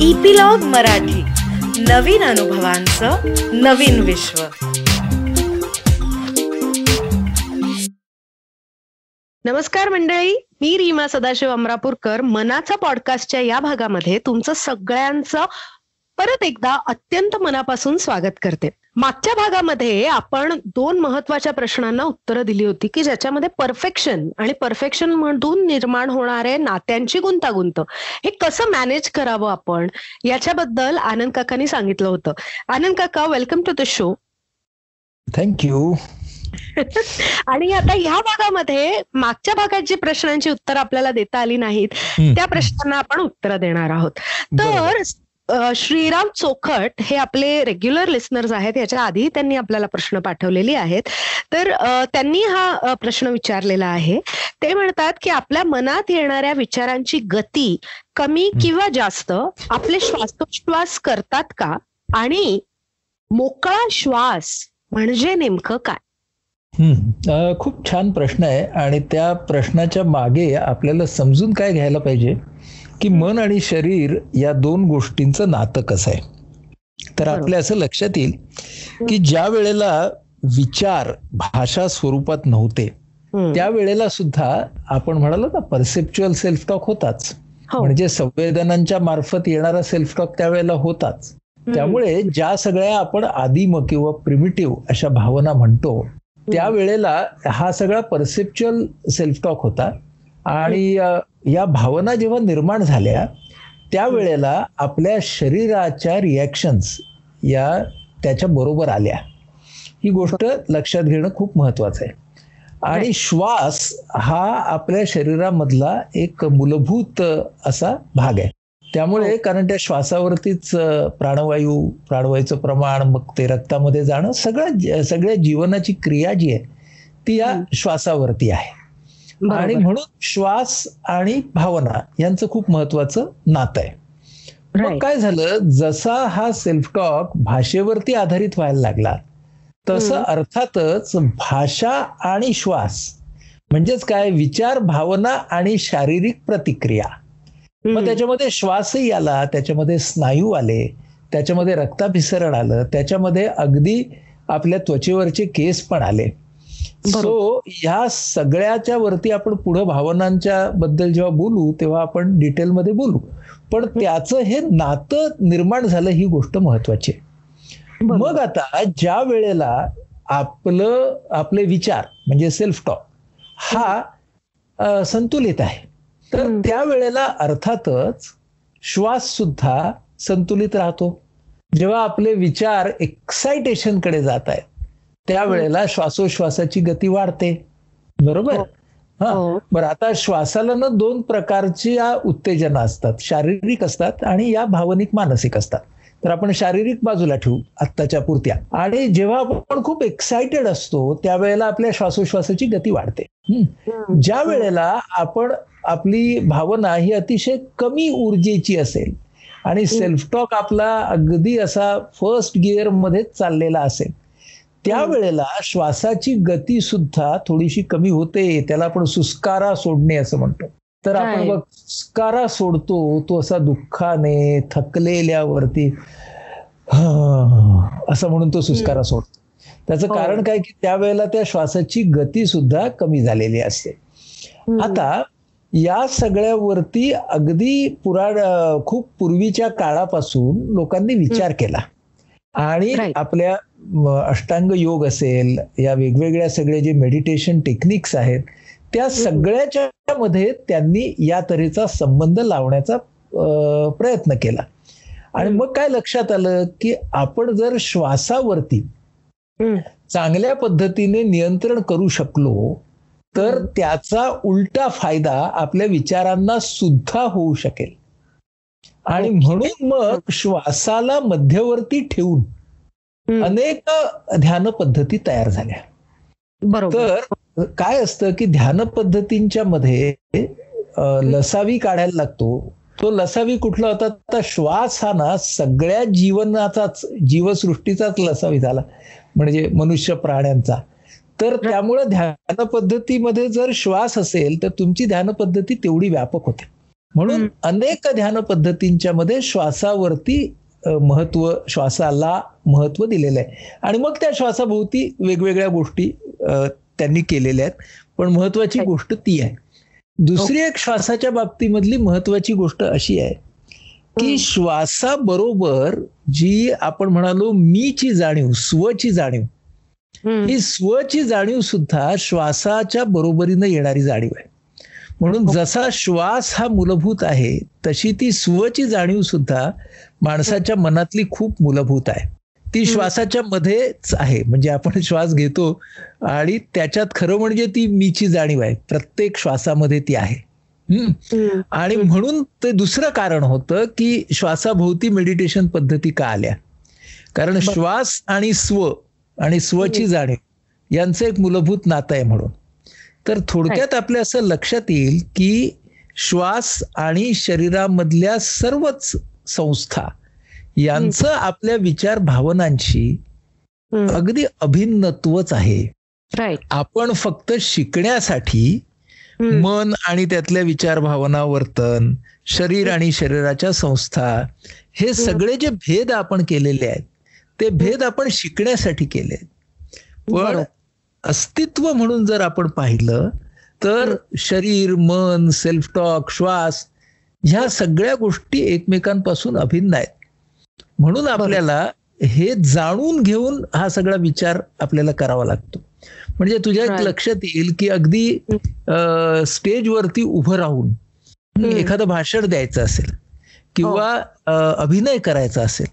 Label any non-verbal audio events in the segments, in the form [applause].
Epilogue Marathi. नवीन अनुभवांचं नवीन विश्व. नमस्कार मंडळी मी रीमा सदाशिव अमरापूरकर. मनाचा पॉडकास्टच्या या भागामध्ये तुमचं सगळ्यांचं परत एकदा अत्यंत मनापासून स्वागत करते. मागच्या भागामध्ये आपण दोन महत्त्वाच्या प्रश्नांना उत्तरं दिली होती की ज्याच्यामध्ये परफेक्शन आणि परफेक्शन मधून निर्माण होणारे नात्यांची गुंतागुंत हे कसं मॅनेज करावं आपण याच्याबद्दल आनंद काकांनी सांगितलं होतं. आनंद काका welcome to the show thank you आणि आता ह्या भागामध्ये मागच्या भागात जी प्रश्नांची उत्तर आपल्याला देता आली नाहीत त्या प्रश्नांना आपण उत्तर देणार आहोत. तर श्रीराम चोखट हे आपले रेग्युलर लिस्नर्स आहेत. याच्या आधी त्यांनी आपल्याला प्रश्न पाठवलेले आहेत. तर त्यांनी हा प्रश्न विचारलेला आहे. ते म्हणतात की आपल्या मनात येणाऱ्या विचारांची गती कमी किंवा जास्त आपले श्वासोच्छ्वास करतात का? आणि मोकळा श्वास म्हणजे नेमकं काय? खूप छान प्रश्न आहे. आणि त्या प्रश्नाच्या मागे आपल्याला समजून काय घ्यायला पाहिजे? की मन आणि शरीर या दोन गोष्टींचं नातं कसं आहे? तर आपल्या असं लक्षात येईल की ज्या वेळेला विचार भाषा स्वरूपात नव्हते हम्म. त्या वेळेला सुद्धा आपण म्हणालो ना परसेप्च्युअल सेल्फ टॉक होताच. हो. म्हणजे संवेदनांच्या मार्फत येणारा सेल्फ टॉक त्यावेळेला होताच. त्यामुळे ज्या सगळ्या आपण आदिम किंवा प्रिमिटिव्ह अशा भावना म्हणतो त्या वेळेला हा सगळा परसेप्च्युअल सेल्फ टॉक होता. आणि या भावना जेव्हा निर्माण झाल्या त्यावेळेला आपल्या शरीराच्या रिॲक्शन्स या त्याच्या बरोबर आल्या. ही गोष्ट लक्षात घेणं खूप महत्वाचं आहे. आणि श्वास हा आपल्या शरीरामधला एक मूलभूत असा भाग आहे. त्यामुळे कारण त्या श्वासावरतीच प्राणवायू प्राणवायूचं प्रमाण मग ते रक्तामध्ये जाणं सगळं सगळ्या जीवनाची क्रिया जी आहे ती या श्वासावरती आहे. आणि. म्हणून श्वास आणि भावना यांचं खूप महत्वाचं नातं आहे मग. काय झालं जसा हा सेल्फ टॉक भाषेवरती आधारित व्हायला लागला तसं. अर्थातच भाषा आणि श्वास म्हणजेच काय विचार भावना आणि शारीरिक प्रतिक्रिया मग. त्याच्यामध्ये श्वासही आला त्याच्यामध्ये स्नायू आले त्याच्यामध्ये रक्ताभिसरण आलं त्याच्यामध्ये अगदी आपल्या त्वचेवरचे केस पण आले सो ह्या सगळ्याच्या वरती आपण पुढे भावनांच्या बद्दल जेव्हा बोलू तेव्हा आपण डिटेलमध्ये बोलू. पण त्याचं हे नातं निर्माण झालं ही गोष्ट महत्वाची आहे. मग आता ज्या वेळेला आपलं आपले विचार म्हणजे सेल्फ टॉक हा संतुलित आहे. तर. त्यावेळेला अर्थातच श्वास सुद्धा संतुलित राहतो. जेव्हा आपले विचार एक्साइटेशनकडे जात आहेत त्यावेळेला श्वासोश्वासाची गती वाढते. बरोबर? हो. हा. हो. बरं आता श्वासाला ना दोन प्रकारची उत्तेजना असतात. शारीरिक असतात आणि या भावनिक मानसिक असतात. तर आपण शारीरिक बाजूला ठेवू आत्ताच्या पुरत्या. आणि जेव्हा आपण खूप एक्साइटेड असतो त्यावेळेला आपल्या श्वासोश्वासाची गती वाढते. ज्या वेळेला आपण आपली भावना ही अतिशय कमी ऊर्जेची असेल आणि सेल्फ टॉक आपला अगदी असा फर्स्ट गिअर मध्येच चाललेला असेल त्यावेळेला श्वासाची गती सुद्धा थोडीशी कमी होते त्याला आपण सुस्कारा सोडणे असं म्हणतो तर आपण. बघ सुस्कारा सोडतो तो असा दुःखाने थकलेल्यावरती "हा", असं म्हणून तो सुस्कारा सोडतो त्याचं हो. कारण काय की त्यावेळेला त्या श्वासाची गती सुद्धा कमी झालेली असते. आता या सगळ्यावरती अगदी पुराण खूप पूर्वीच्या काळापासून लोकांनी विचार केला आणि. आपल्या अष्टांग योग असेल या वेगवेगळ्या सगळे जे मेडिटेशन टेक्निक्स आहेत त्या सगळ्याच्या मध्ये त्यांनी या तऱ्हेचा संबंध लावण्याचा प्रयत्न केला आणि. मग काय लक्षात आलं की आपण जर श्वासावरती. चांगल्या पद्धतीने नियंत्रण करू शकलो तर. त्याचा उलटा फायदा आपल्या विचारांना सुद्धा होऊ शकेल आणि. म्हणून मग श्वासाला मध्यवर्ती ठेवून. अनेक ध्यान पद्धती तयार झाल्या. बरोबर. तर काय असतं की ध्यान पद्धतींच्या मध्ये लसावी काढायला लागतो. तो लसावी कुठला होता? तर श्वास हा ना सगळ्या जीवनाचाच जीवसृष्टीचाच लसावी झाला. म्हणजे मनुष्य प्राण्यांचा. तर त्यामुळे ध्यान पद्धतीमध्ये जर श्वास असेल तर तुमची ध्यान पद्धती तेवढी व्यापक होते. म्हणून अनेक ध्यान पद्धतींच्या मध्ये श्वासावरती महत्त्व श्वासाला महत्त्व दिलेलं आहे. आणि मग त्या श्वासाभोवती वेगवेगळ्या गोष्टी त्यांनी केलेल्या आहेत. पण महत्वाची गोष्ट ती आहे. दुसरी एक श्वासाच्या बाबतीमधली महत्वाची गोष्ट अशी आहे की श्वासाबरोबर जी आपण म्हणालो मीची जाणीव स्वची जाणीव ही स्वची जाणीव सुद्धा श्वासाच्या बरोबरीनं येणारी जाणीव आहे. म्हणून जसा श्वास हा मूलभूत आहे तशी ती स्वची जाणीव सुद्धा माणसाच्या मनातली खूप मूलभूत आहे. ती श्वासाच्या मध्येच आहे. म्हणजे आपण श्वास घेतो आणि त्याच्यात खरं म्हणजे ती मीची जाणीव आहे. प्रत्येक श्वासामध्ये ती आहे. आणि म्हणून ते दुसरं कारण होतं की श्वासाभोवती मेडिटेशन पद्धती का आल्या? कारण श्वास आणि स्व आणि स्वची जाणीव यांचं एक मूलभूत नातं आहे म्हणून. तर थोडक्यात आपल्या असं लक्षात येईल की श्वास आणि शरीरामधल्या सर्वच संस्था. यांचं आपल्या विचार भावनांशी अगदी अभिन्नत्वच आहे. आपण फक्त शिकण्यासाठी मन आणि त्यातल्या विचार भावना वर्तन शरीर आणि शरीराच्या संस्था हे सगळे जे भेद आपण केलेले आहेत ते भेद आपण शिकण्यासाठी केले पण अस्तित्व म्हणून जर आपण पाहिलं तर शरीर मन सेल्फ टॉक श्वास ह्या सगळ्या गोष्टी एकमेकांपासून अभिन्न आहेत. म्हणून आपल्याला हे जाणून घेऊन हा सगळा विचार आपल्याला करावा लागतो. म्हणजे तुझ्या लक्षात येईल की अगदी स्टेजवरती उभं राहून एखादं भाषण द्यायचं असेल किंवा अभिनय करायचा असेल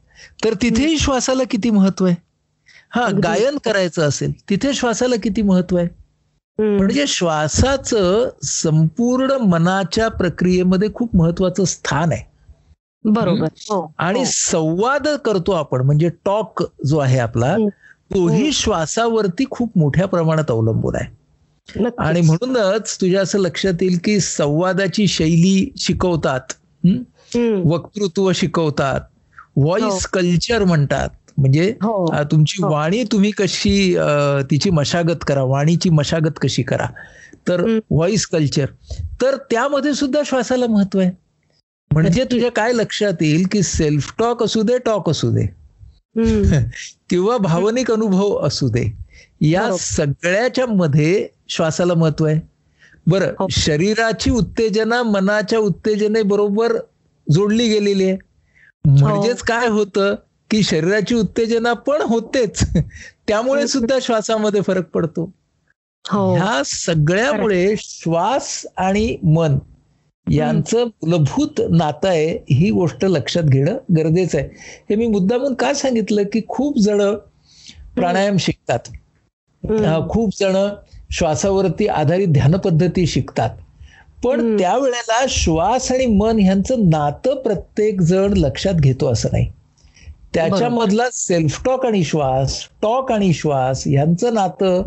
तर तिथेही श्वासाला किती महत्त्व आहे? हा गायन करायचं असेल तिथे श्वासाला किती महत्त्व आहे? म्हणजे श्वासाचं संपूर्ण मनाच्या प्रक्रियेमध्ये खूप महत्वाचं स्थान आहे. बरोबर. हो, आणि हो. संवाद करतो आपण म्हणजे टॉक जो आहे आपला तोही श्वासावरती खूप मोठ्या प्रमाणात अवलंबून आहे. आणि म्हणूनच तुझ्या असं लक्षात येईल की संवादाची शैली शिकवतात वक्तृत्व शिकवतात व्हॉइस कल्चर म्हणतात. म्हणजे हो. तुमची वाणी तुम्ही कशी तिची मशागत करा वाणीची मशागत कशी करा? तर व्हॉइस कल्चर तर त्यामध्ये सुद्धा श्वासाला महत्त्व आहे. म्हणजे तुझ्या काय लक्षात येईल की सेल्फ टॉक असू दे टॉक असू दे. [laughs] किंवा भावनिक अनुभव असू दे. या सगळ्याच्या मध्ये श्वासाला महत्त्व आहे. बरं हो. शरीराची उत्तेजना मनाच्या उत्तेजनेबरोबर जोडली गेलेली आहे. म्हणजेच हो. काय होतं? की शरीराची उत्तेजना पण होतेच. त्यामुळे सुद्धा श्वासामध्ये फरक पडतो. हो. ह्या सगळ्यामुळे श्वास आणि मन यांचं मूलभूत नातं आहे ही गोष्ट लक्षात घेणं गरजेचं आहे. हे मी मुद्दामून का सांगितलं की खूप जण प्राणायाम शिकतात. खूप जण श्वासावरती आधारित ध्यान पद्धती शिकतात. पण त्यावेळेला श्वास आणि मन ह्यांचं नातं प्रत्येक जण लक्षात घेतो असं नाही. त्याच्यामधला सेल्फ टॉक आणि श्वास टॉक आणि श्वास यांचं नातं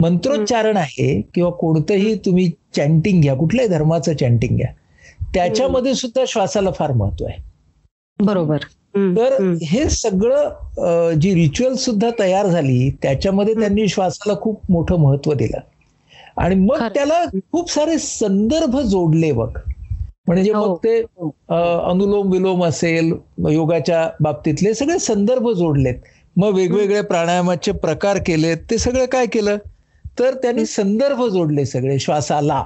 मंत्रोच्चारण आहे किंवा कोणतंही तुम्ही चॅन्टिंग घ्या कुठल्याही धर्माचं चॅन्टिंग घ्या. त्याच्यामध्ये सुद्धा श्वासाला फार महत्त्व आहे. बरोबर. तर हे सगळं जी रिच्युअल सुद्धा तयार झाली त्याच्यामध्ये त्यांनी श्वासाला खूप मोठं महत्त्व दिलं. आणि मग त्याला खूप सारे संदर्भ जोडले बघ. म्हणजे मग हो. ते अनुलोम विलोम असेल योगाच्या बाबतीतले सगळे संदर्भ जोडलेत. मग वेगवेगळे प्राणायामाचे प्रकार केलेत ते सगळं काय केलं? तर त्यांनी संदर्भ जोडले सगळे श्वासाला.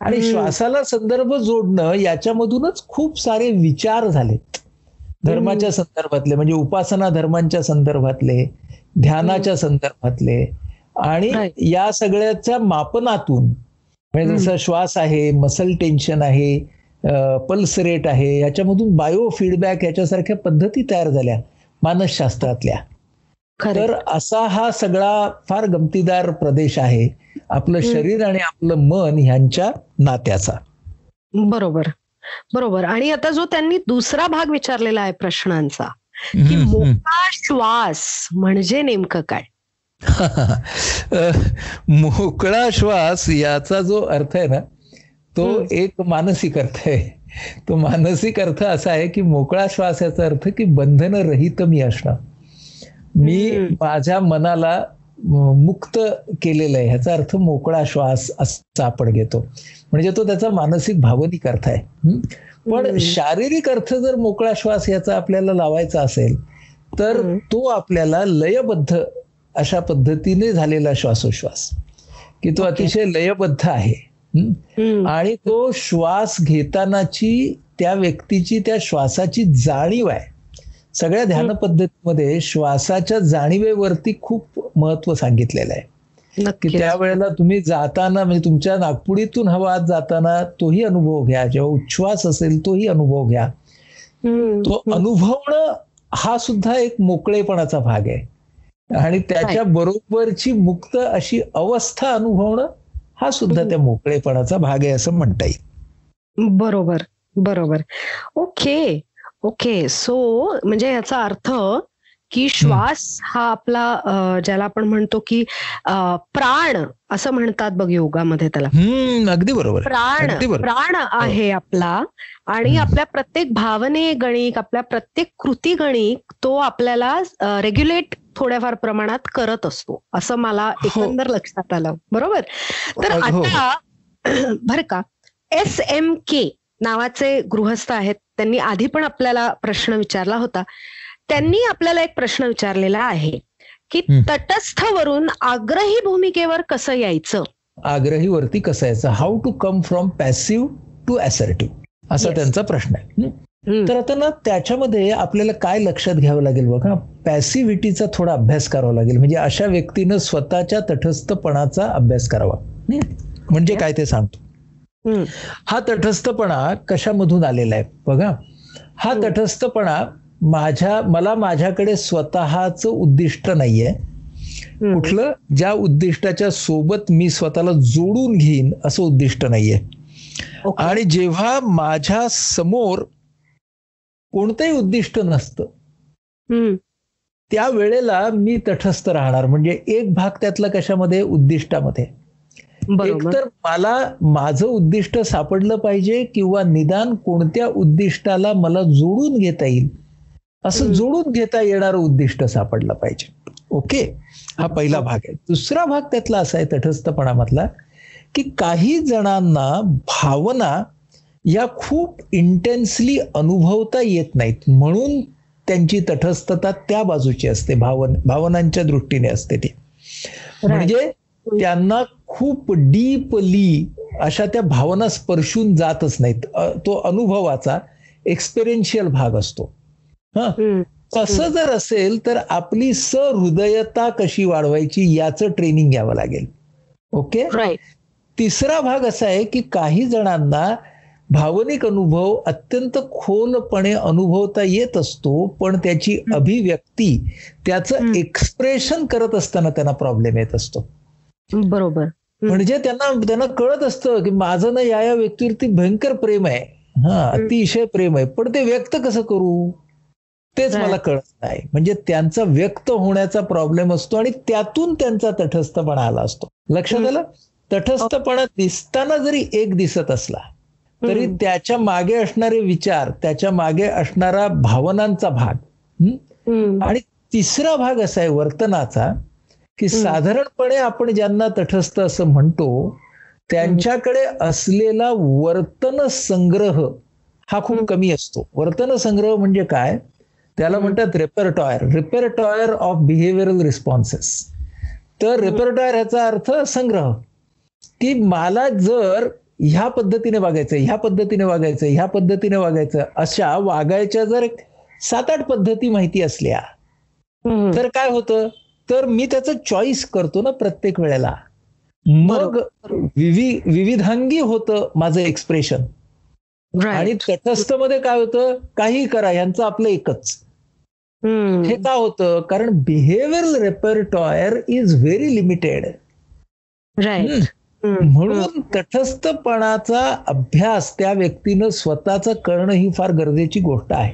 आणि श्वासाला संदर्भ जोडणं याच्यामधूनच खूप सारे विचार झालेत. धर्माच्या संदर्भातले म्हणजे उपासना धर्मांच्या संदर्भातले ध्यानाच्या संदर्भातले. आणि या सगळ्याच्या मापनातून म्हणजे जसं श्वास आहे मसल टेन्शन आहे पल्स रेट आहे. याच्यामधून बायो फीडबॅक याच्यासारख्या पद्धती तयार झाल्या मानसशास्त्रातल्या. तर असा हा सगळा फार गमतीदार प्रदेश आहे. आपलं शरीर आणि आपलं मन ह्यांच्या नात्याचा. बरोबर. बरोबर. आणि आता जो त्यांनी दुसरा भाग विचारलेला आहे प्रश्नांचा की मोकळा श्वास म्हणजे नेमकं काय? [laughs] मोकळा श्वास याचा जो अर्थ आहे ना तो एक मानसिक अर्थ आहे तो मानसिक अर्थ असा आहे की मोकळा श्वास याचा अर्थ की बंधन रहित मी असणं मी माझ्या मनाला मुक्त केलेलं आहे ह्याचा अर्थ मोकळा श्वास असा आपण घेतो म्हणजे तो त्याचा मानसिक भावनिक अर्थ आहे? पण. शारीरिक अर्थ जर मोकळा श्वास याचा आपल्याला लावायचा असेल तर. तो आपल्याला लयबद्ध अशा पद्धतीने झालेला श्वासोश्वास की तो. अतिशय लयबद्ध आहे. आणि तो श्वास घेतानाची त्या व्यक्तीची त्या श्वासाची जाणीव आहे. सगळ्या ध्यान पद्धतीमध्ये श्वासाच्या जाणीवेवरती खूप महत्त्व सांगितलेलं आहे. की त्यावेळेला तुम्ही जाताना म्हणजे तुमच्या नागपुडीतून हवा जाताना तोही अनुभव घ्या. जेव्हा उच्छ्वास असेल तोही अनुभव घ्या. तो अनुभवणं हा सुद्धा एक मोकळेपणाचा भाग आहे. आणि त्याच्या बरोबरची मुक्त अशी अवस्था अनुभवणं हा सुद्धा त्या मोकळेपणाचा भाग आहे असं म्हणता येईल. बरोबर बरोबर. Okay okay. सो म्हणजे याचा अर्थ की श्वास हा आपला ज्याला आपण म्हणतो की प्राण असं म्हणतात बघ योगामध्ये त्याला. अगदी बरोबर प्राण. प्राण आहे आपला आणि. आपल्या प्रत्येक भावने गणिक आपल्या प्रत्येक कृती गणिक तो आपल्याला रेग्युलेट थोड्याफार प्रमाणात करत असतो. असं मला हो. एकंदर लक्षात आलं. बरोबर? तर हो, हो. आता [clears throat] बर का एस एम के नावाचे गृहस्थ आहेत. त्यांनी आधी पण आपल्याला प्रश्न विचारला होता. त्यांनी आपल्याला एक प्रश्न विचारलेला आहे की हम्म. तटस्थवरून आग्रही भूमिकेवर कसं यायचं आग्रहीवरती कसं यायचं how to come from passive to assertive असा. त्यांचा प्रश्न आहे. तर आता ना त्याच्यामध्ये आपल्याला काय लक्षात घ्यावं लागेल बघा पॅसिव्हिटीचा थोडा अभ्यास करावा लागेल म्हणजे अशा व्यक्तीनं स्वतःच्या तटस्थपणाचा अभ्यास करावा? म्हणजे काय ते सांगतो. हा तटस्थपणा कशामधून आलेला आहे बघा हा. तटस्थपणा माझ्या मला माझ्याकडे स्वतःच उद्दिष्ट नाहीये. कुठलं? ज्या उद्दिष्टाच्या सोबत मी स्वतःला जोडून घेईन असं उद्दिष्ट नाहीये. ओके. आणि जेव्हा माझ्यासमोर कोणतंही उद्दिष्ट नसतं. त्या वेळेला मी तटस्थ राहणार. म्हणजे एक भाग त्यातला कशामध्ये? उद्दिष्टामध्ये. एकतर मला माझं उद्दिष्ट सापडलं पाहिजे किंवा निदान कोणत्या उद्दिष्टाला मला जोडून घेता येईल. असं. जोडून घेता येणारं उद्दिष्ट सापडलं पाहिजे. ओके? हा पहिला भाग आहे. दुसरा भाग त्यातला असा आहे तटस्थपणामधला की काही जणांना भावना या खूप इंटेन्सली अनुभवता येत नाहीत. म्हणून त्यांची तटस्थता त्या बाजूची असते भावन भावनांच्या दृष्टीने असते ती. म्हणजे त्यांना खूप डीपली अशा त्या भावना स्पर्शून जातच नाहीत. तो अनुभवाचा एक्सपेरिन्शियल भाग असतो. हा. तसं जर असेल तर आपली सहृदयता कशी वाढवायची याचं ट्रेनिंग घ्यावं लागेल. ओके? तिसरा भाग असा आहे की काही जणांना भावनिक अनुभव अत्यंत खोलपणे अनुभवता येत असतो पण त्याची अभिव्यक्ती त्याचं. एक्सप्रेशन करत असताना त्यांना प्रॉब्लेम येत असतो. बरोबर. म्हणजे त्यांना त्यांना कळत असतं की माझं ना या या व्यक्तीवरती भयंकर प्रेम आहे. हा अतिशय प्रेम आहे. पण ते व्यक्त कसं करू? तेच. मला कळत नाही म्हणजे त्यांचा व्यक्त होण्याचा प्रॉब्लेम असतो आणि त्यातून त्यांचा तटस्थपणा आला असतो लक्षात. आलं तटस्थपणा दिसताना जरी एक दिसत असला तरी. त्याच्यामागे असणारे विचार त्याच्यामागे असणारा भावनांचा भाग. आणि तिसरा भाग असा आहे वर्तनाचा की. साधारणपणे आपण ज्यांना तटस्थ असं म्हणतो त्यांच्याकडे असलेला वर्तन संग्रह हा खूप. कमी असतो वर्तन संग्रह म्हणजे काय त्याला. म्हणतात repertoire repertoire of behavioural responses तर रेपरटॉयर ह्याचा अर्थ संग्रह की मला जर ह्या पद्धतीने वागायचं ह्या पद्धतीने वागायचं ह्या पद्धतीने वागायचं अशा वागायच्या जर सात आठ पद्धती माहिती असल्या. तर काय होतं तर मी त्याचं चॉईस करतो ना प्रत्येक वेळेला मग विवि विविधांगी होतं माझं एक्सप्रेशन. आणि तटस्थमध्ये काय होतं काही करा यांचं आपलं एकच. हे का होतं? कारण behavioural repertoire is very limited. म्हणून तटस्थपणाचा अभ्यास त्या व्यक्तीनं स्वतःचा करणं ही फार गरजेची गोष्ट आहे.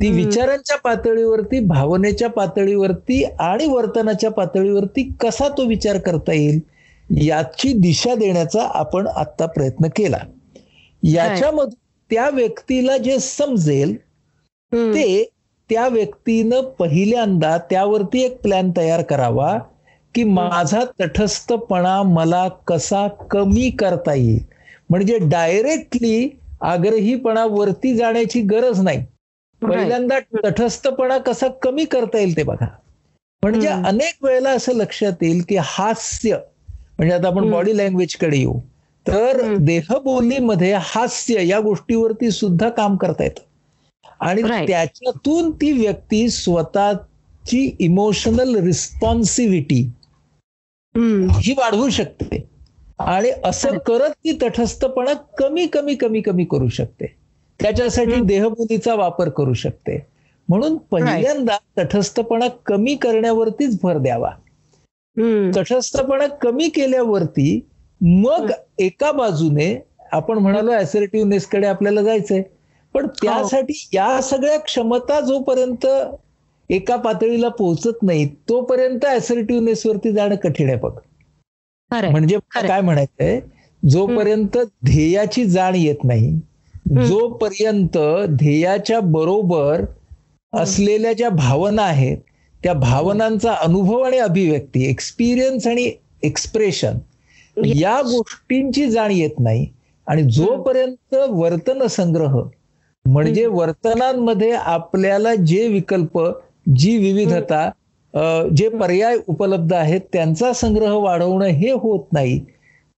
ती. विचारांच्या पातळीवरती भावनेच्या पातळीवरती आणि वर्तनाच्या पातळीवरती कसा तो विचार करता येईल याची दिशा देण्याचा आपण आता प्रयत्न केला. याच्यामधून त्या व्यक्तीला जे समजेल. ते त्या व्यक्तीनं पहिल्यांदा त्यावरती एक प्लॅन तयार करावा की माझा तटस्थपणा मला कसा कमी करता येईल म्हणजे डायरेक्टली आग्रहीपणा वरती जाण्याची गरज नाही पहिल्यांदा तटस्थपणा कसा कमी करता येईल ते बघा म्हणजे. अनेक वेळेला असं लक्षात येईल की हास्य म्हणजे आता आपण. बॉडी लँग्वेजकडे येऊ तर. देहबोलीमध्ये हास्य या गोष्टीवरती सुद्धा काम करता येतं आणि. त्याच्यातून ती व्यक्ती स्वतःची इमोशनल रिस्पॉन्सिव्हिटी. ही वाढवू शकते आणि असं. करत ती तटस्थपणा कमी कमी कमी कमी करू शकते त्याच्यासाठी. देहबोलीचा वापर करू शकते म्हणून पहिल्यांदा तटस्थपणा कमी करण्यावरतीच भर द्यावा. तटस्थपणा कमी केल्यावरती मग एका बाजूने आपण म्हणालो असर्टिव्हनेस कडे आपल्याला जायचंय पण त्यासाठी या सगळ्या क्षमता जोपर्यंत एका पातळीला पोहोचत नाही तोपर्यंत असर्टिव्हनेस वरती जाणं कठीण आहे बघ. म्हणजे. काय म्हणायचंय? जोपर्यंत ध्येयाची जाण येत नाही जोपर्यंत ध्येयाच्या बरोबर असलेल्या ज्या भावना आहेत त्या भावनांचा अनुभव आणि अभिव्यक्ती एक्सपिरियन्स आणि एक्सप्रेशन या गोष्टींची जाण येत नाही. आणि जोपर्यंत वर्तन संग्रह म्हणजे वर्तनांमध्ये आपल्याला जे विकल्प जी विविधता जे पर्याय उपलब्ध आहेत त्यांचा संग्रह वाढवणं हे होत नाही.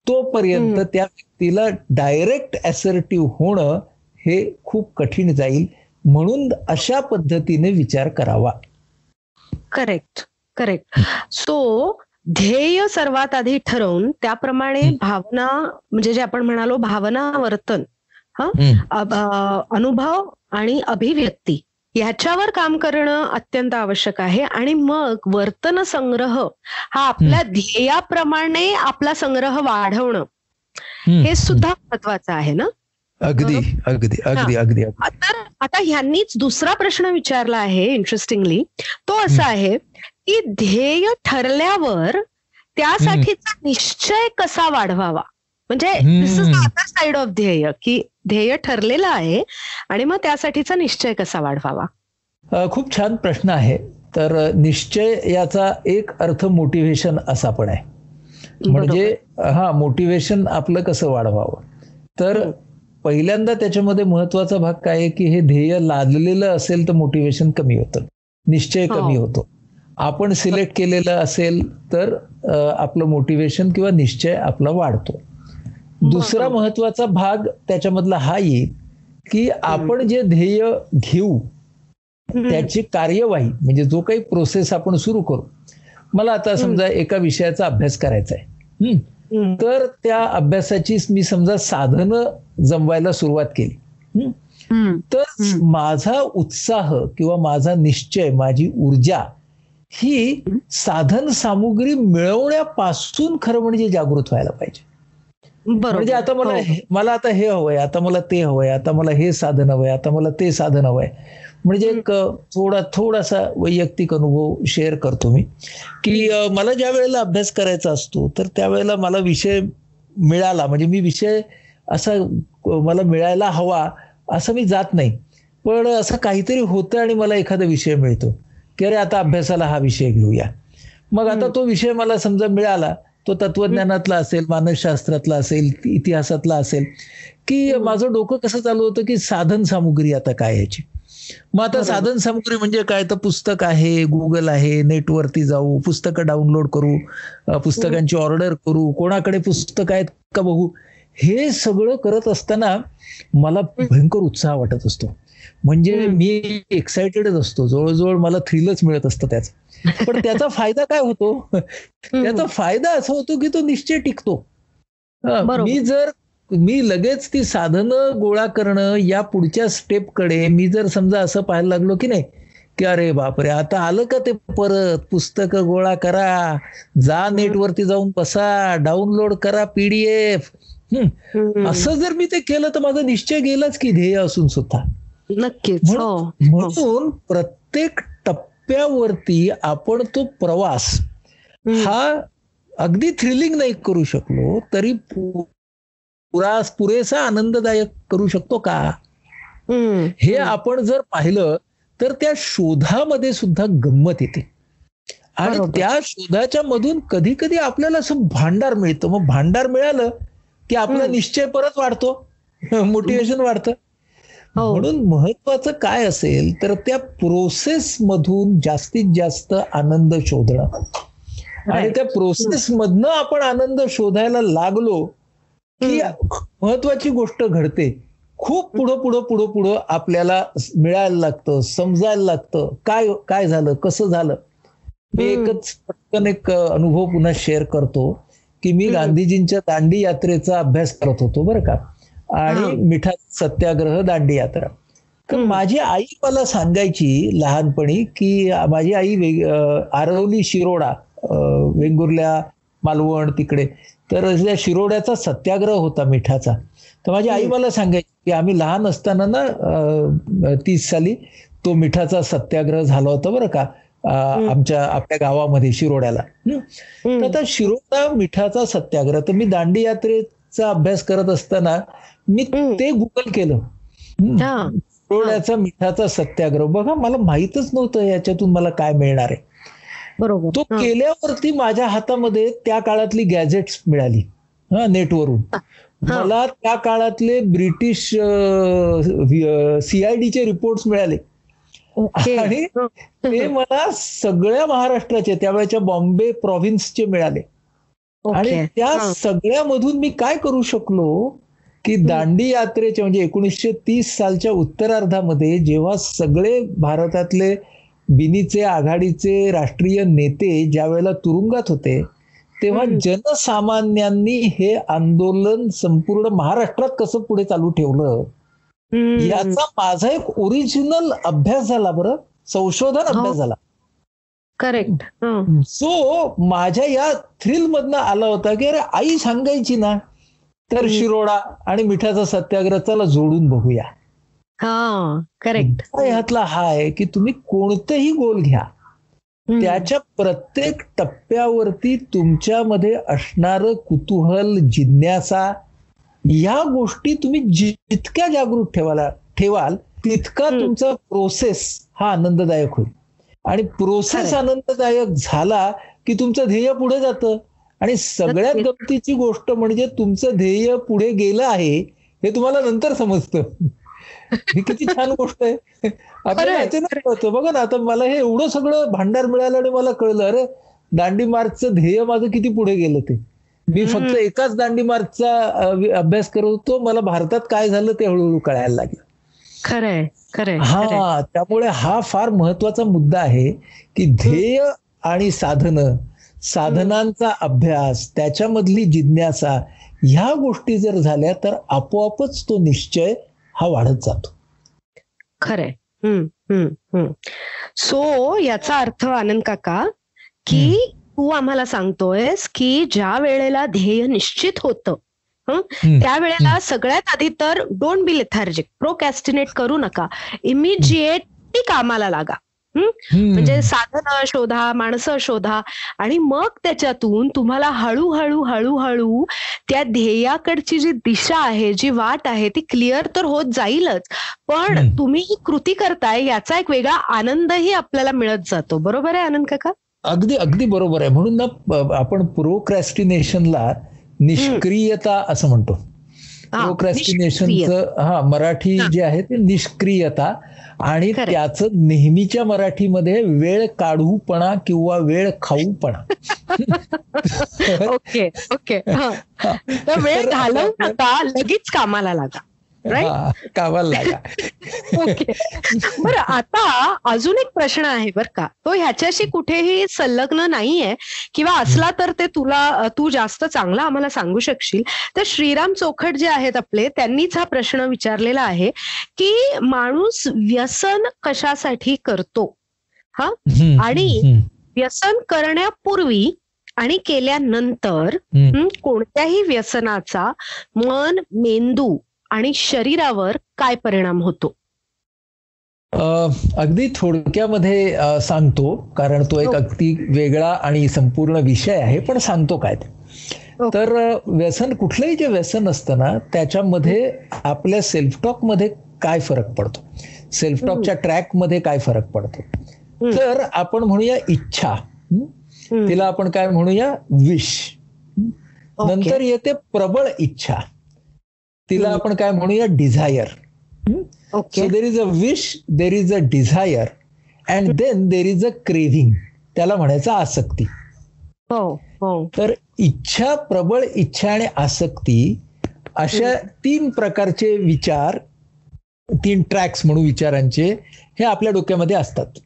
तोपर्यंत. त्या व्यक्तीला डायरेक्ट असर्टिव्ह होणं हे खूप कठीण जाईल. म्हणून अशा पद्धतीने विचार करावा. Correct correct. सो ध्येय सर्वात आधी ठरवून त्याप्रमाणे. भावना म्हणजे जे आपण म्हणालो भावना वर्तन अ- अनुभव आणि अभिव्यक्ती ह्याच्यावर काम करणं अत्यंत आवश्यक आहे. आणि मग वर्तन संग्रह हा आपल्या ध्येयाप्रमाणे आपला संग्रह वाढवणं हे सुद्धा महत्वाचं आहे ना? अगदी अगदी अगदी अगदी अगदी. तर आता ह्यांनीच दुसरा प्रश्न विचारला आहे इंटरेस्टिंगली तो असा आहे की ध्येय ठरल्यावर त्यासाठीचा निश्चय कसा वाढवावा? म्हणजे दिस इज साइड ऑफ ध्येय की ध्येय ठरलेलं आहे आणि मग त्यासाठीचा निश्चय कसा वाढवावा? खूप छान प्रश्न आहे. तर निश्चय याचा एक अर्थ मोटिवेशन असा पण आहे. म्हणजे हा मोटिवेशन आपलं कसं वाढवावं? तर हम्म. पहिल्यांदा त्याच्यामध्ये महत्त्वाचा भाग काय आहे की हे ध्येय लादलेलं असेल तर मोटिवेशन कमी होतं. निश्चय हो. कमी होतो. आपण सिलेक्ट केलेलं असेल तर आपलं मोटिवेशन किंवा निश्चय आपला वाढतो. दुसरा बरोबर. महत्त्वाचा भाग त्याच्यामधला हा येईल की आपण जे ध्येय घेऊ. त्याची कार्यवाही म्हणजे जो काही प्रोसेस आपण सुरू करू मला आता समजा एका विषयाचा अभ्यास करायचा आहे. तर त्या अभ्यासाची मी समजा साधनं जमवायला सुरुवात केली. तर. माझा उत्साह किंवा माझा निश्चय माझी ऊर्जा ही साधन सामुग्री मिळवण्यापासून खरं म्हणजे जागृत व्हायला पाहिजे म्हणजे आता मला हो. मला आता हे हवंय आता मला ते हवंय आता मला हे साधन हवंय आता मला ते साधन हवंय. म्हणजे एक थोडा थोडासा वैयक्तिक अनुभव शेअर करतो मी. की मला ज्या वेळेला अभ्यास करायचा असतो तर त्यावेळेला मला विषय मिळाला म्हणजे मी विषय असा मला मिळायला हवा असं मी जात नाही. पण असं काहीतरी होतं आणि मला एखादा विषय मिळतो की अरे आता अभ्यासाला हा विषय घेऊया. मग आता तो विषय मला समजा मिळाला तो तत्वज्ञानातला असेल मानसशास्त्रातला असेल इतिहासातला असेल की माझं डोकं कसं चालू होतं की साधन सामुग्री आता काय याची? मग आता. साधन सामुग्री म्हणजे काय? तर पुस्तक आहे गुगल आहे नेटवरती जाऊ पुस्तकं डाउनलोड करू पुस्तकांची ऑर्डर करू कोणाकडे पुस्तक आहेत का बघू? हे सगळं करत असताना मला भयंकर उत्साह वाटत असतो. म्हणजे. मी एक्साइटेडच असतो. जवळजवळ मला थ्रिलच मिळत असतं त्याचा. पण त्याचा फायदा काय होतो? त्याचा फायदा असा होतो की तो निश्चय टिकतो. हा. मी जर मी लगेच ती साधनं गोळा करणं या पुढच्या स्टेपकडे मी जर समजा असं पाहायला लागलो की नाही की अरे बापरे आता आलं का ते परत? पुस्तकं गोळा करा जा नेटवरती जाऊन बसा डाउनलोड करा पीडीएफ. असं जर मी ते केलं तर माझा निश्चय गेलाच की ध्येय असून सुद्धा. नक्कीच म्हणून- हो. म्हणून प्रत्येक टप्प्यावरती आपण तो प्रवास. हा अगदी थ्रिलिंग नाही करू शकलो तरी पुरा पुरेसा आनंददायक करू शकतो का. हे आपण जर पाहिलं तर त्या शोधामध्ये सुद्धा गंमत येते आणि. त्या शोधाच्या मधून कधी कधी आपल्याला असं भांडार मिळतं मग भांडार मिळालं की आपला. निश्चय परत वाढतो [laughs] मोटिवेशन वाढतं म्हणून महत्वाचं काय असेल तर त्या प्रोसेस मधून जास्तीत जास्त आनंद शोधणं आणि. त्या प्रोसेस मधनं आपण आनंद शोधायला लागलो की महत्वाची गोष्ट घडते खूप पुढं पुढं पुढं पुढं आपल्याला मिळायला लागतं समजायला लागतं काय काय झालं कसं झालं मी. एकच पटकन एक अनुभव पुन्हा शेअर करतो की मी. गांधीजींच्या दांडी यात्रेचा अभ्यास करत होतो बरं का हा. आणि मिठा सत्याग्रह दांडी यात्रा तर. माझी आई मला सांगायची लहानपणी की माझी आई वेग- आरवली शिरोडा वेंगुर्ल्या मालवण तिकडे तर त्या शिरोड्याचा सत्याग्रह होता मिठाचा तर माझी आई. मला सांगायची की आम्ही लहान असताना ना तीस साली तो मिठाचा सत्याग्रह झाला होता बरं का. आमच्या आपल्या गावामध्ये शिरोड्याला. तर शिरोडा मिठाचा सत्याग्रह तर मी दांडी यात्रेचा अभ्यास करत असताना मी. ते गुगल केलं. मिठाचा सत्याग्रह. बघा मला माहितच नव्हतं याच्यातून मला काय मिळणार आहे. बरोबर. तो. केल्यावरती माझ्या हातामध्ये त्या काळातली गॅजेट्स मिळाली. हा नेटवरून. मला त्या काळातले ब्रिटिश सीआयडीचे रिपोर्ट्स मिळाले. आणि. ते मला सगळ्या महाराष्ट्राचे त्यावेळेच्या बॉम्बे प्रॉव्हिन्सचे मिळाले. आणि त्या. सगळ्यामधून मी काय करू शकलो? की दांडी यात्रेचे म्हणजे एकोणीसशे तीस सालच्या उत्तरार्धामध्ये जेव्हा सगळे भारतातले बिनीचे आघाडीचे राष्ट्रीय नेते ज्या वेळेला तुरुंगात होते तेव्हा. जनसामान्यांनी हे आंदोलन संपूर्ण महाराष्ट्रात कसं पुढे चालू ठेवलं. याचा माझा एक ओरिजिनल अभ्यास झाला बरं संशोधन हो. अभ्यास झाला करेक्ट हा. जो माझ्या या थ्रिल मधनं आला होता की अरे आई सांगायची ना तर. शिरोडा आणि मिठाचा सत्याग्रह चला जोडून बघूया हा करेक्ट ह्यातला हा आहे की तुम्ही कोणतेही गोल घ्या त्याच्या प्रत्येक टप्प्यावरती तुमच्यामध्ये असणार कुतूहल जिज्ञासा या गोष्टी तुम्ही जितक्या जागृत ठेवाला ठेवाल तितका. तुमचा प्रोसेस हा आनंददायक होईल आणि प्रोसेस. आनंददायक झाला की तुमचं ध्येय पुढे जातं आणि सगळ्यात. गमतीची गोष्ट म्हणजे तुमचं ध्येय पुढे गेलं आहे हे तुम्हाला नंतर समजतं. ही किती छान गोष्ट आहे. आपल्याला खरंय, अचानक कळतं. बघा ना आता मला हे एवढं सगळं भांडार मिळालं आणि मला कळलं अरे दांडी मार्चचं ध्येय माझं किती पुढे गेलं ते. मी. फक्त एकाच दांडी मार्चचा अभ्यास करत होतो मला भारतात काय झालं ते हळूहळू कळायला लागलं. खरंय खरंय खरंय. हा त्यामुळे हा फार महत्त्वाचा मुद्दा आहे की ध्येय आणि साधनं साधनांचा अभ्यास त्याच्यामधली जिज्ञासा ह्या गोष्टी जर झाल्या तर आपोआपच तो निश्चय हा वाढत जातो. खरंय. हम्म हम्म हम्म. सो याचा अर्थ आनंद काका की तू आम्हाला सांगतोयस की ज्या वेळेला ध्येय निश्चित होतं. त्यावेळेला सगळ्यात आधी तर डोंट बी लेथार्जिक प्रोकॅस्टिनेट करू नका. इमिजिएटली कामाला लागा. म्हणजे साधनं शोधा माणसं शोधा आणि मग त्याच्यातून तुम्हाला हळूहळू हळूहळू त्या ध्येयाकडची जी दिशा आहे जी वाट आहे ती क्लिअर तर होत जाईलच. पण. तुम्ही ही कृती करताय याचा एक वेगळा आनंदही आपल्याला मिळत जातो. बरोबर आहे आनंद काका? अगदी अगदी बरोबर आहे. म्हणून ना आपण प्रोक्रॅस्टिनेशनला निष्क्रियता असं म्हणतो. प्रोक्रॅस्टिनेशनचं हा मराठी. जे आहे ते निष्क्रियता आणि. त्याचं नेहमीच्या मराठीमध्ये वेळ काढूपणा किंवा वेळ खाऊपणा [laughs] ओके ओके [laughs] हा. वेळ घालवू नका लगेच कामाला लागा कामाला लागा. [laughs] ओके बरं आता अजून एक प्रश्न आहे बर का. तो ह्याच्याशी कुठेही संलग्न नाहीये किंवा असला तर ते तुला तू जास्त चांगला आम्हाला सांगू शकशील. तर श्रीराम चोखट जे आहेत आपले त्यांनीच हा प्रश्न विचारलेला आहे की माणूस व्यसन कशासाठी करतो? हम्म, आणि- व्यसन करण्यापूर्वी आणि केल्यानंतर. हं, कोणत्याही व्यसनाचा मन मेंदू आणि शरीरावर काय परिणाम होतो? अगदी थोडक्यामध्ये सांगतो कारण तो एक हो. अगदी वेगळा आणि संपूर्ण विषय आहे पण सांगतो काय ते. हो. तर व्यसन कुठलंही जे व्यसन असतं ना त्याच्यामध्ये आपल्या सेल्फ टॉकमध्ये काय फरक पडतो? सेल्फ टॉकच्या ट्रॅकमध्ये काय फरक पडतो. तर आपण म्हणूया इच्छा. तिला आपण काय म्हणूया? विश. नंतर येते प्रबळ इच्छा. तिला. आपण काय म्हणूया? Desire so there is a wish there is a desire and then there is a craving त्याला म्हणायचं आसक्ती. हो हो. तर इच्छा प्रबळ इच्छा आणि आसक्ती अशा तीन प्रकारचे विचार तीन ट्रॅक्स म्हणू विचारांचे हे आपल्या डोक्यामध्ये असतात.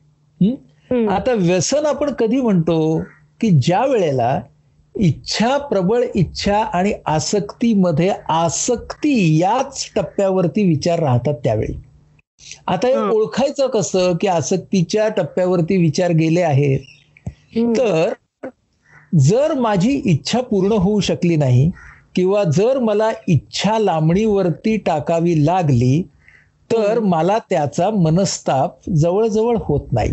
आता व्यसन आपण कधी म्हणतो? की ज्या वेळेला इच्छा प्रबळ इच्छा आणि आसक्तीमध्ये आसक्ती याच टप्प्यावरती विचार राहतात त्यावेळी आता हे. ओळखायचं कसं की आसक्तीच्या टप्प्यावरती विचार गेले आहेत. तर जर माझी इच्छा पूर्ण होऊ शकली नाही किंवा जर मला इच्छा लांबणीवरती टाकावी लागली तर मला त्याचा मनस्ताप जवळजवळ होत नाही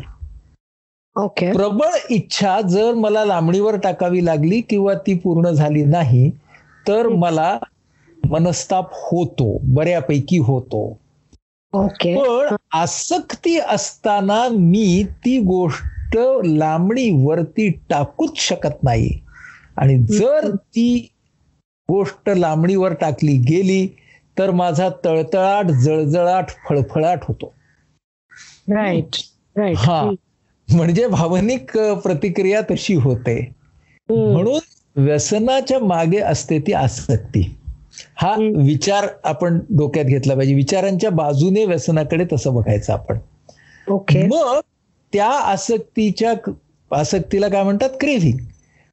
ओके प्रबळ इच्छा जर मला लांबणीवर टाकावी लागली किंवा ती पूर्ण झाली नाही तर मला मनस्ताप होतो बऱ्यापैकी होतो. ओके पण आसक्ती असताना मी ती गोष्ट लांबणीवरती टाकूच शकत नाही. आणि जर ती गोष्ट लांबणीवर टाकली गेली तर माझा तळतळाट जळजळाट फळफळाट होतो. राईट राईट हा. म्हणजे भावनिक प्रतिक्रिया तशी होते. म्हणून व्यसनाच्या मागे असते ती आसक्ती. हा. विचार आपण डोक्यात घेतला पाहिजे. विचारांच्या बाजूने व्यसनाकडे तसं बघायचं आपण. ओके. मग त्या आसक्तीच्या आसक्तीला काय म्हणतात? क्रेव्हिंग.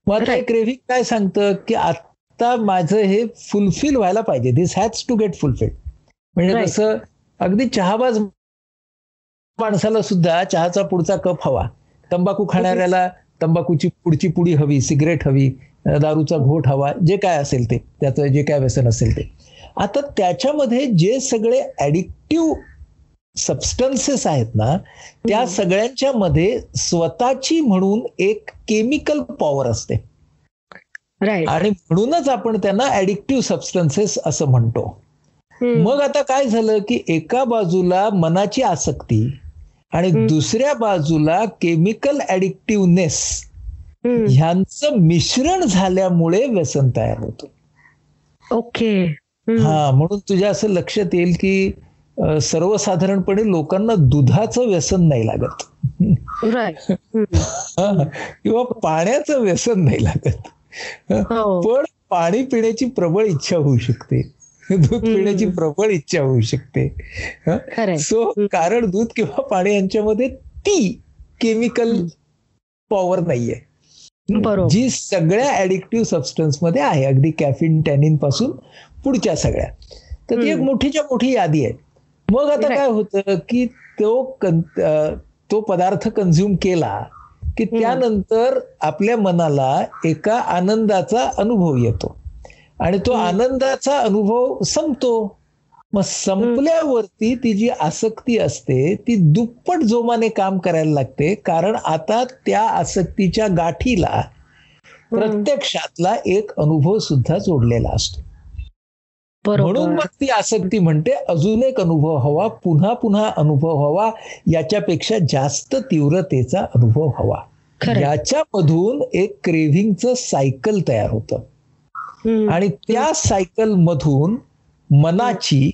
मग आता. क्रेव्हिंग काय सांगतं? की आता माझं हे फुलफिल व्हायला पाहिजे. This has to get fulfil म्हणजे. कसं अगदी चहाबाज माणसाला सुद्धा चहाचा पुढचा कप हवा. तंबाखू खाणाऱ्याला तंबाखूची पुढची पुडी हवी सिगरेट हवी दारूचा घोट हवा जे काय असेल ते त्याचं जे काय व्यसन असेल ते. आता त्याच्यामध्ये जे सगळे ऍडिक्टिव्ह सबस्टन्सेस आहेत ना त्या. सगळ्यांच्या मध्ये स्वतःची म्हणून एक केमिकल पॉवर असते. आणि म्हणूनच आपण त्यांना ऍडिक्टिव्ह सबस्टन्सेस असं म्हणतो. मग आता काय झालं की एका बाजूला मनाची आसक्ती आणि. दुसऱ्या बाजूला केमिकल ऍडिक्टिव्हनेस ह्यांचं मिश्रण झाल्यामुळे व्यसन तयार होतं. ओके. हा म्हणून तुझ्या असं लक्षात येईल की सर्वसाधारणपणे लोकांना दुधाचं व्यसन नाही लागत. हा, किंवा पाण्याचं व्यसन नाही लागत. हो. पण पाणी पिण्याची प्रबळ इच्छा होऊ शकते. दूध. पिण्याची प्रबळ इच्छा होऊ शकते सो कारण दूध किंवा पाणी यांच्यामध्ये ती केमिकल. पॉवर नाहीये. जी सगळ्या ऍडिक्टिव्ह सबस्टन्समध्ये आहे अगदी कॅफिन टॅनिनपासून पुढच्या सगळ्या तर ती एक. मोठीच्या मोठी यादी आहे मग आता. काय होतं की तो कन- तो पदार्थ कन्झ्युम केला की. त्यानंतर आपल्या मनाला एका आनंदाचा अनुभव येतो आणि तो. आनंदाचा अनुभव संपतो मग संपल्यावरती ती जी आसक्ती असते ती दुप्पट जोमाने काम करायला लागते कारण आता त्या आसक्तीच्या गाठीला प्रत्यक्षातला एक अनुभव सुद्धा जोडलेला असतो म्हणून मग ती आसक्ती म्हणते अजून एक अनुभव हवा पुन्हा पुन्हा अनुभव हवा याच्यापेक्षा जास्त तीव्रतेचा अनुभव हवा. याच्यामधून एक क्रेव्हिंगचं सायकल तयार होतं. आणि त्या सायकल मधून मनाची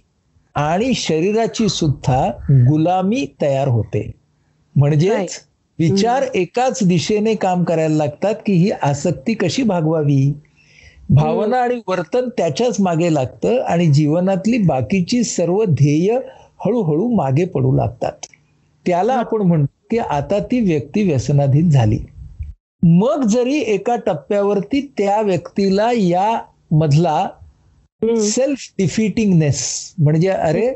आणि शरीराची सुद्धा गुलामी तयार होते. म्हणजेच. विचार एकाच दिशेने काम करायला लागतात की ही आसक्ती कशी भागवावी? भावना आणि वर्तन त्याच्याच मागे लागतं आणि जीवनातली बाकीची सर्व ध्येय हळूहळू मागे पडू लागतात. त्याला आपण म्हणतो की आता ती व्यक्ती व्यसनाधीन झाली. मग जरी एका टप्प्यावरती त्या व्यक्तीला या मधला. सेल्फ डिफिटिंगनेस म्हणजे अरे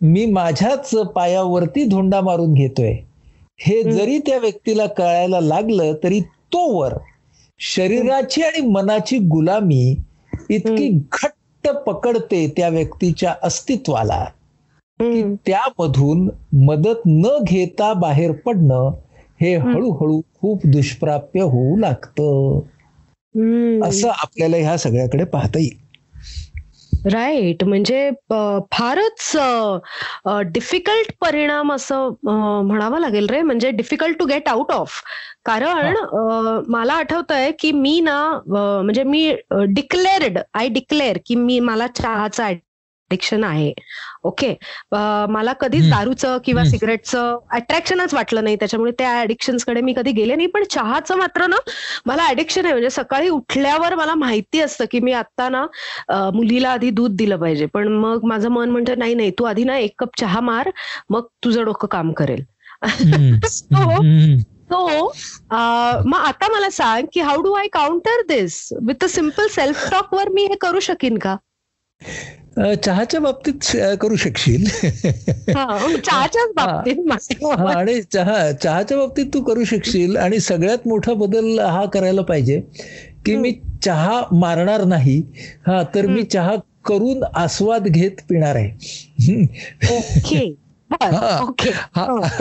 मी माझ्याच पायावरती धोंडा मारून घेतोय हे. जरी त्या व्यक्तीला कळायला लागलं तरी तोवर शरीराची आणि मनाची गुलामी इतकी घट्ट पकडते त्या व्यक्तीच्या अस्तित्वाला की. त्यामधून मदत न घेता बाहेर पडणं हे हळूहळू खूप दुष्प्राप्य होऊ लागतं. असं आपल्याला ह्या सगळ्याकडे पाहता येईल. राईट म्हणजे फारच डिफिकल्ट परिणाम असं म्हणावं लागेल रे. म्हणजे difficult to get out of कारण मला आठवतंय की मी ना म्हणजे मी डिक्लेअर्ड आय डिक्लेअर की मी मला चहाचं ऍडिक्शन आहे. ओके मला कधीच. दारूचं किंवा. सिगरेटचं अट्रॅक्शनच वाटलं नाही. त्याच्यामुळे त्या ऍडिक्शन्सकडे मी कधी गेले नाही. पण चहाचं मात्र ना मला ऍडिक्शन आहे. म्हणजे सकाळी उठल्यावर मला माहिती असतं की मी आता ना मुलीला आधी दूध दिलं पाहिजे. पण मग माझं मन म्हणतं नाही नाही तू आधी ना एक कप चहा मार. मग तुझं डोकं काम करेल. सो [laughs] मग आता मला सांग की how do I counter this with a simple self talk वर मी हे करू शकीन का? चहाच्या बाबतीत करू शकशील. [laughs] चहाच्याच बाबतीत माझ्या- आणि चहा चहाच्या बाबतीत तू करू शकशील आणि सगळ्यात मोठा बदल हा करायला पाहिजे की मी चहा मारणार नाही. हा तर मी चहा करून आस्वाद घेत पिणार आहे. [laughs] हा. ओके.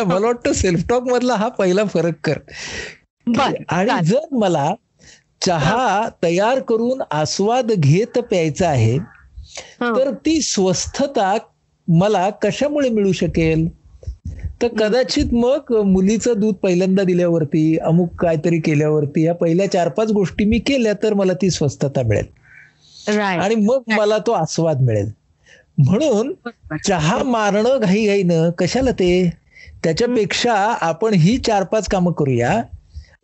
मला वाटतं सेल्फ टॉक मधला हा पहिला फरक कर. आणि. जर मला चहा तयार करून आस्वाद घेत प्यायचा आहे. तर ती स्वस्थता मला कशामुळे मिळू शकेल? तर कदाचित मग मुलीचं दूध पहिल्यांदा दिल्यावरती अमुक काहीतरी केल्यावरती या पहिल्या चार पाच गोष्टी मी केल्या तर मला ती स्वस्थता मिळेल. आणि मग मला तो आस्वाद मिळेल. म्हणून चहा मारणं घाई घाईनं कशाला ते? त्याच्यापेक्षा आपण ही चार पाच कामं करूया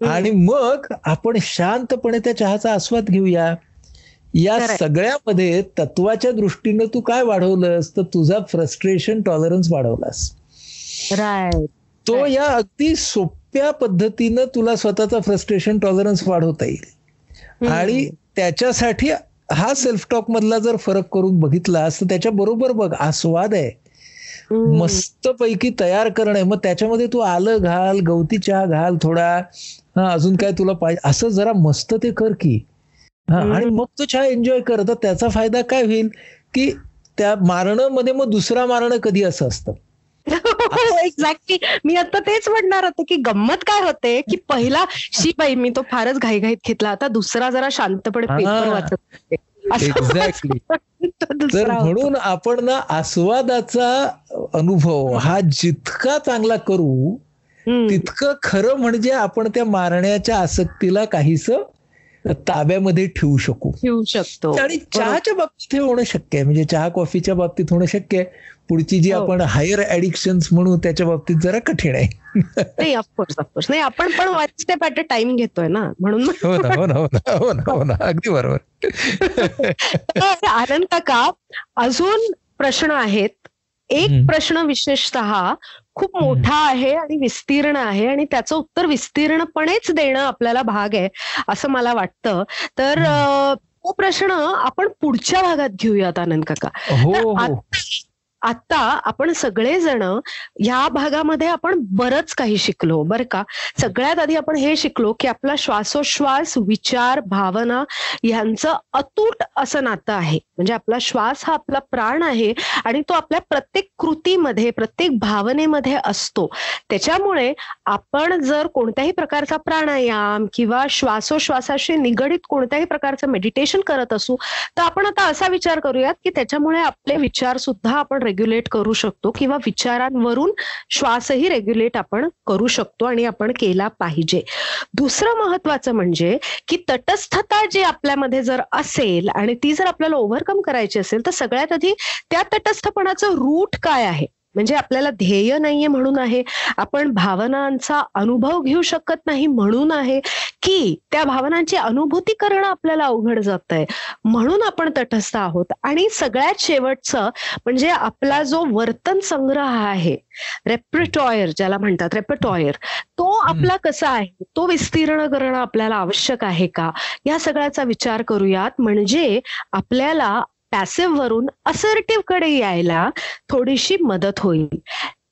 आणि मग आपण शांतपणे त्या चहाचा आस्वाद घेऊया. या. सगळ्यामध्ये तत्वाच्या दृष्टीनं तू काय वाढवलंस? तर तुझा फ्रस्ट्रेशन टॉलरन्स वाढवलास. तो. या अगदी सोप्या पद्धतीनं तुला स्वतःचा फ्रस्ट्रेशन टॉलरन्स वाढवता येईल. आणि त्याच्यासाठी हा सेल्फ टॉक मधला जर फरक करून बघितलास तर त्याच्या बरोबर बघ आस्वाद आहे. मस्त पैकी तयार करणं मग त्याच्यामध्ये तू आलं घाल गवती चहा घाल थोडा. हा अजून काय तुला पाहिजे? असं जरा मस्त ते कर की. आणि मग तो चहा एन्जॉय कर तर त्याचा फायदा काय होईल की त्या मारणं मध्ये मग दुसरा मारणं कधी असं असतं एक्झॅक्टली मी आता तेच म्हणणार होते की गंमत काय होते की [laughs] पहिला शी बाई मी तो फारच घाईघाईत घेतला आता दुसरा जरा शांतपणे पेपर हा. वाचत. [laughs] तो तर. म्हणून आपण ना आस्वादाचा अनुभव हा जितका चांगला करू. तितकं खरं म्हणजे आपण त्या मारण्याच्या आसक्तीला काहीस ताब्यामध्ये ठेवू शकू. घेऊ शकतो. आणि चहाच्या बाबतीत हे होणं शक्य आहे. म्हणजे चहा कॉफीच्या बाबतीत होणं शक्य आहे. पुढची जी हो. आपण हायर ऍडिक्शन म्हणू त्याच्या बाबतीत जरा कठीण आहे. [laughs] नाही ऑफकोर्स ऑफकोर्स नाही आपण पण one step at a time घेतोय ना. म्हणून मग- [laughs] हो ना हो ना हो ना हो ना हो ना. अगदी बरोबर. [laughs] आनंद काका अजून प्रश्न आहेत. एक. प्रश्न विशेषतः खूप मोठा आहे आणि विस्तीर्ण आहे आणि त्याचं उत्तर विस्तीर्णपणेच देणं आपल्याला भाग आहे असं मला वाटतं. तर तो प्रश्न आपण पुढच्या भागात घेऊयात आनंद काका. हो आता आपण सगळेजण या भागामध्ये आपण बरंच काही शिकलो बरं का? सगळ्यात आधी आपण हे शिकलो की आपला श्वासोश्वास विचार भावना यांचं अतूट असं नातं आहे. म्हणजे आपला श्वास हा आपला प्राण आहे आणि तो आपल्या प्रत्येक कृतीमध्ये प्रत्येक भावनेमध्ये असतो. त्याच्यामुळे आपण जर कोणत्याही प्रकारचा प्राणायाम किंवा श्वासोश्वासाशी निगडित कोणत्याही प्रकारचं मेडिटेशन करत असू तर आपण आता असा विचार करूयात की त्याच्यामुळे आपले विचार सुद्धा आपण रेग्युलेट करू शकतो किंवा विचारांवरून श्वासही रेग्युलेट आपण करू शकतो आणि आपण केला पाहिजे. दुसरं महत्वाचं म्हणजे की तटस्थता जी आपल्यामध्ये जर असेल आणि ती जर आपल्याला ओव्हरकम करायची असेल तर सगळ्यात आधी त्या तटस्थपणाचं रूट काय आहे? म्हणजे आपल्याला ध्येय नाहीये म्हणून आहे. आपण भावनांचा अनुभव घेऊ शकत नाही म्हणून आहे की त्या भावनांची अनुभूती करणं आपल्याला अवघड जात आहे म्हणून आपण तटस्थ आहोत. आणि सगळ्यात शेवटचं म्हणजे आपला जो वर्तन संग्रह आहे रेप्रिटॉयर ज्याला म्हणतात रेपटॉयर तो आपला कसा आहे? तो विस्तीर्ण करणं आपल्याला आवश्यक आहे का? या सगळ्याचा विचार करूयात. म्हणजे आपल्याला पॅसिव्ह वरून असर्टिव्हकडे यायला थोडीशी मदत होईल.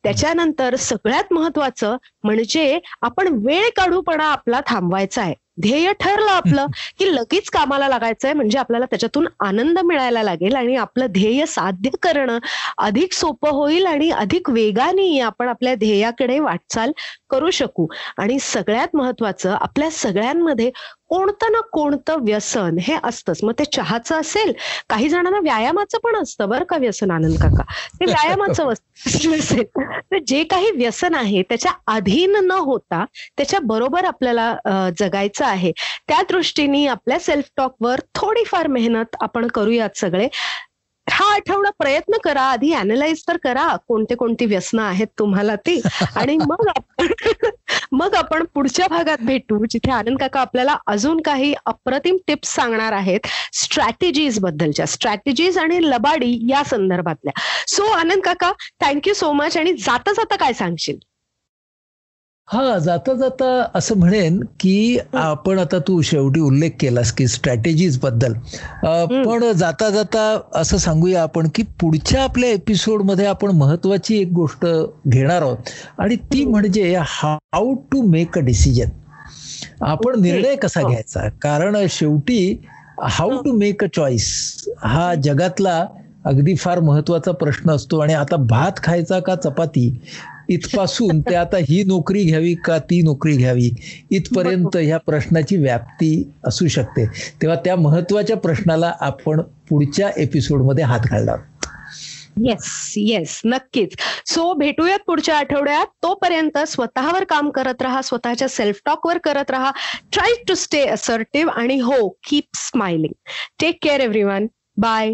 त्याच्यानंतर सगळ्यात महत्वाचं म्हणजे आपण वेळ काढूपणा आपला थांबवायचा आहे. ध्येय ठरलं आपलं की लगेच कामाला लागायचंय म्हणजे आपल्याला त्याच्यातून आनंद मिळायला लागेल आणि आपलं ध्येय साध्य करणं अधिक सोपं होईल आणि अधिक वेगाने आपण आपल्या ध्येयाकडे वाटचाल करू शकू. आणि सगळ्यात महत्वाचं आपल्या सगळ्यांमध्ये कोणतं ना कोणतं व्यसन हे असतंच. मग ते चहाचं असेल काही जणांना व्यायामाचं पण असतं बरं का व्यसन आनंद काका. ते व्यायामाचं [laughs] असेल. तर जे काही व्यसन आहे त्याच्या अधीन न होता त्याच्या बरोबर आपल्याला जगायचं आहे. त्या दृष्टीने आपल्या सेल्फ टॉकवर थोडीफार मेहनत आपण करूयात सगळे. हा आठवडा प्रयत्न करा. आधी अनालाइज तर करा कोणते कोणती व्यसन आहेत तुम्हाला ती. आणि [laughs] मग आपण [laughs] मग आपण पुढच्या भागात भेटू जिथे आनंद काका आपल्याला अजून काही अप्रतिम टिप्स सांगणार आहेत स्ट्रॅटेजीज बद्दलच्या. स्ट्रॅटेजीज आणि लबाडी या संदर्भातल्या. सो आनंद काका थँक्यू सो मच आणि जाता जाता काय सांगशील? हा जाता जाता असं म्हणेन की आपण आता तू शेवटी उल्लेख केलास की स्ट्रॅटेजीजबद्दल. पण जाता जाता असं सांगूया आपण की पुढच्या आपल्या एपिसोडमध्ये आपण महत्वाची एक गोष्ट घेणार आहोत. आणि ती म्हणजे how to make a decision आपण निर्णय कसा. घ्यायचा? कारण शेवटी how to make a choice हा. जगातला अगदी फार महत्त्वाचा प्रश्न असतो. आणि आता भात खायचा का चपाती? इथपासून ते आता ही नोकरी घ्यावी का ती नोकरी घ्यावी? इथपर्यंत ह्या प्रश्नाची व्याप्ती असू शकते. तेव्हा त्या महत्त्वाच्या प्रश्नाला आपण पुढच्या एपिसोडमध्ये हात घालणार. येस येस नक्कीच. सो भेटूयात पुढच्या आठवड्यात. तोपर्यंत स्वतःवर काम करत राहा स्वतःच्या सेल्फ टॉकवर करत राहा. ट्राय टू स्टे असर्टिव्ह आणि हो keep smiling take care everybody